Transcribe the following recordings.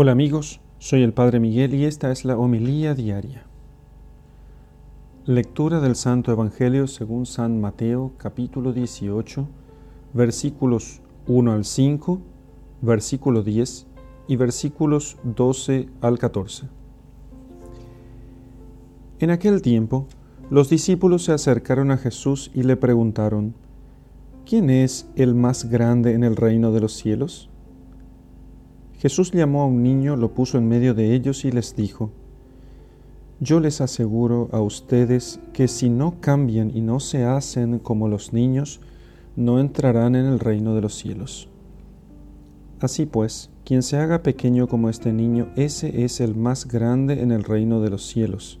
Hola amigos, soy el Padre Miguel y esta es la homilía diaria. Lectura del Santo Evangelio según San Mateo capítulo 18, versículos 1 al 5, versículo 10 y versículos 12 al 14. En aquel tiempo, los discípulos se acercaron a Jesús y le preguntaron, ¿quién es el más grande en el reino de los cielos? Jesús llamó a un niño, lo puso en medio de ellos y les dijo, Yo les aseguro a ustedes que si no cambian y no se hacen como los niños, no entrarán en el reino de los cielos. Así pues, quien se haga pequeño como este niño, ese es el más grande en el reino de los cielos.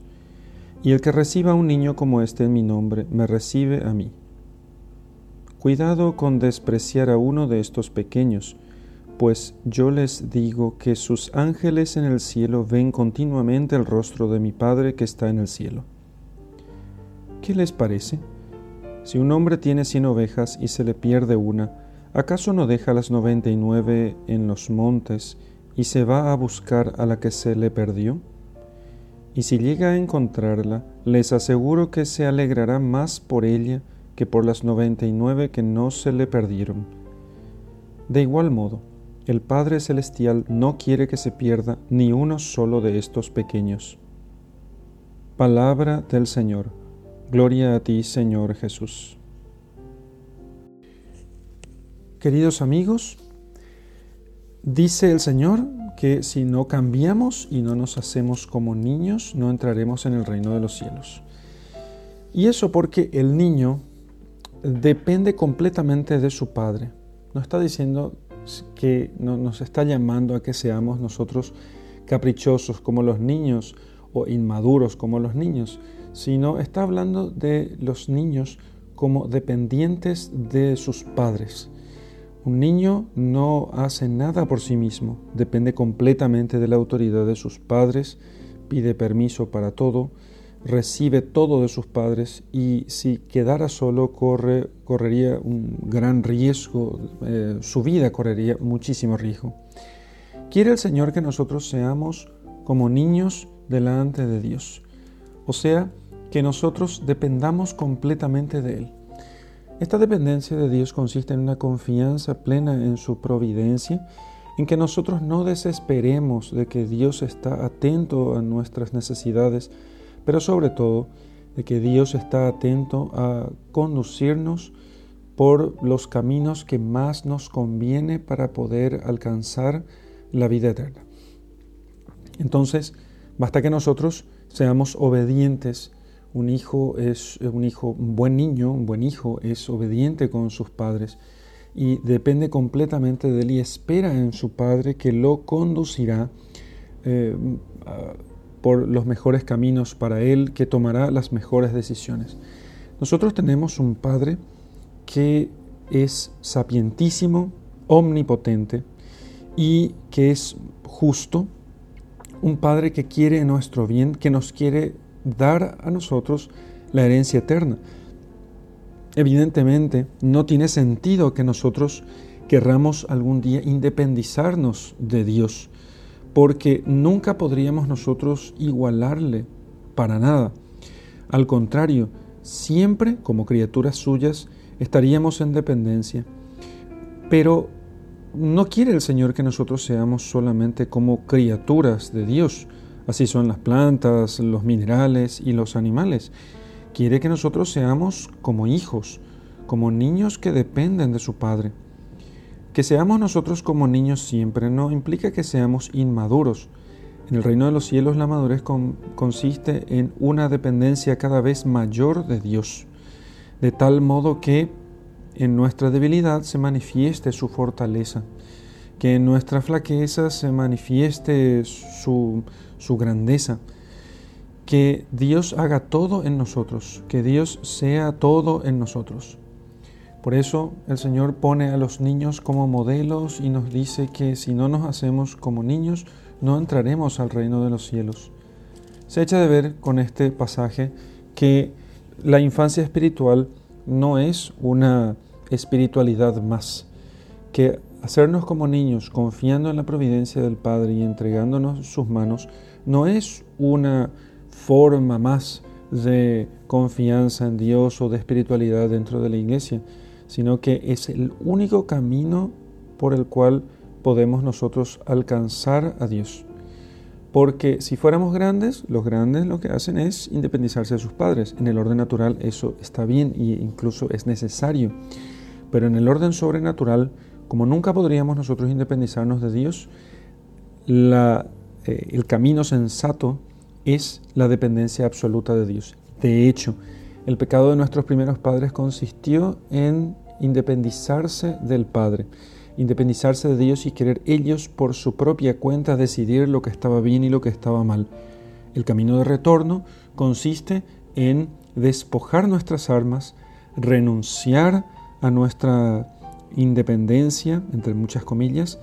Y el que reciba a un niño como este en mi nombre, me recibe a mí. Cuidado con despreciar a uno de estos pequeños, pues yo les digo que sus ángeles en el cielo ven continuamente el rostro de mi Padre que está en el cielo. ¿Qué les parece? Si un hombre tiene cien ovejas y se le pierde una, ¿acaso no deja las noventa y nueve en los montes y se va a buscar a la que se le perdió? Y si llega a encontrarla, les aseguro que se alegrará más por ella que por las noventa y nueve que no se le perdieron. De igual modo, el Padre Celestial no quiere que se pierda ni uno solo de estos pequeños. Palabra del Señor. Gloria a ti, Señor Jesús. Queridos amigos, dice el Señor que si no cambiamos y no nos hacemos como niños, no entraremos en el reino de los cielos. Y eso porque el niño depende completamente de su padre. No está diciendo que nos está llamando a que seamos nosotros caprichosos como los niños o inmaduros como los niños, sino está hablando de los niños como dependientes de sus padres. Un niño no hace nada por sí mismo, depende completamente de la autoridad de sus padres, pide permiso para todo, recibe todo de sus padres y si quedara solo corre, correría un gran riesgo, eh, su vida correría muchísimo riesgo. Quiere el Señor que nosotros seamos como niños delante de Dios, o sea, que nosotros dependamos completamente de Él. Esta dependencia de Dios consiste en una confianza plena en su providencia, en que nosotros no desesperemos de que Dios está atento a nuestras necesidades, pero sobre todo de que Dios está atento a conducirnos por los caminos que más nos conviene para poder alcanzar la vida eterna. Entonces, basta que nosotros seamos obedientes. Un hijo es un hijo, un buen niño, un buen hijo es obediente con sus padres y depende completamente de él y espera en su padre que lo conducirá eh, por los mejores caminos para Él, que tomará las mejores decisiones. Nosotros tenemos un Padre que es sapientísimo, omnipotente y que es justo, un Padre que quiere nuestro bien, que nos quiere dar a nosotros la herencia eterna. Evidentemente, no tiene sentido que nosotros querramos algún día independizarnos de Dios porque nunca podríamos nosotros igualarle para nada. Al contrario, siempre como criaturas suyas estaríamos en dependencia. Pero no quiere el Señor que nosotros seamos solamente como criaturas de Dios. Así son las plantas, los minerales y los animales. Quiere que nosotros seamos como hijos, como niños que dependen de su Padre. Que seamos nosotros como niños siempre no implica que seamos inmaduros. En el reino de los cielos la madurez consiste en una dependencia cada vez mayor de Dios, de tal modo que en nuestra debilidad se manifieste su fortaleza, que en nuestra flaqueza se manifieste su, su grandeza, que Dios haga todo en nosotros, que Dios sea todo en nosotros. Por eso el Señor pone a los niños como modelos y nos dice que si no nos hacemos como niños, no entraremos al reino de los cielos. Se echa de ver con este pasaje que la infancia espiritual no es una espiritualidad más, que hacernos como niños, confiando en la providencia del Padre y entregándonos sus manos, no es una forma más de confianza en Dios o de espiritualidad dentro de la iglesia, sino que es el único camino por el cual podemos nosotros alcanzar a Dios. Porque si fuéramos grandes, los grandes lo que hacen es independizarse de sus padres. En el orden natural eso está bien e incluso es necesario. Pero en el orden sobrenatural, como nunca podríamos nosotros independizarnos de Dios, eh, el camino sensato es la dependencia absoluta de Dios. De hecho, el pecado de nuestros primeros padres consistió en independizarse del Padre, independizarse de Dios y querer ellos por su propia cuenta decidir lo que estaba bien y lo que estaba mal. El camino de retorno consiste en despojar nuestras armas, renunciar a nuestra independencia, entre muchas comillas,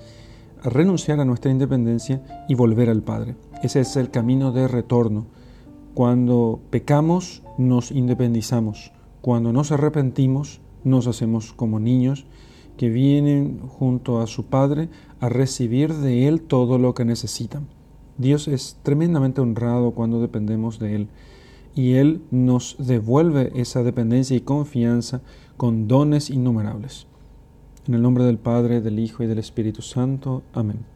renunciar a nuestra independencia y volver al Padre. Ese es el camino de retorno. Cuando pecamos, nos independizamos. Cuando nos arrepentimos, nos hacemos como niños que vienen junto a su Padre a recibir de Él todo lo que necesitan. Dios es tremendamente honrado cuando dependemos de Él y Él nos devuelve esa dependencia y confianza con dones innumerables. En el nombre del Padre, del Hijo y del Espíritu Santo. Amén.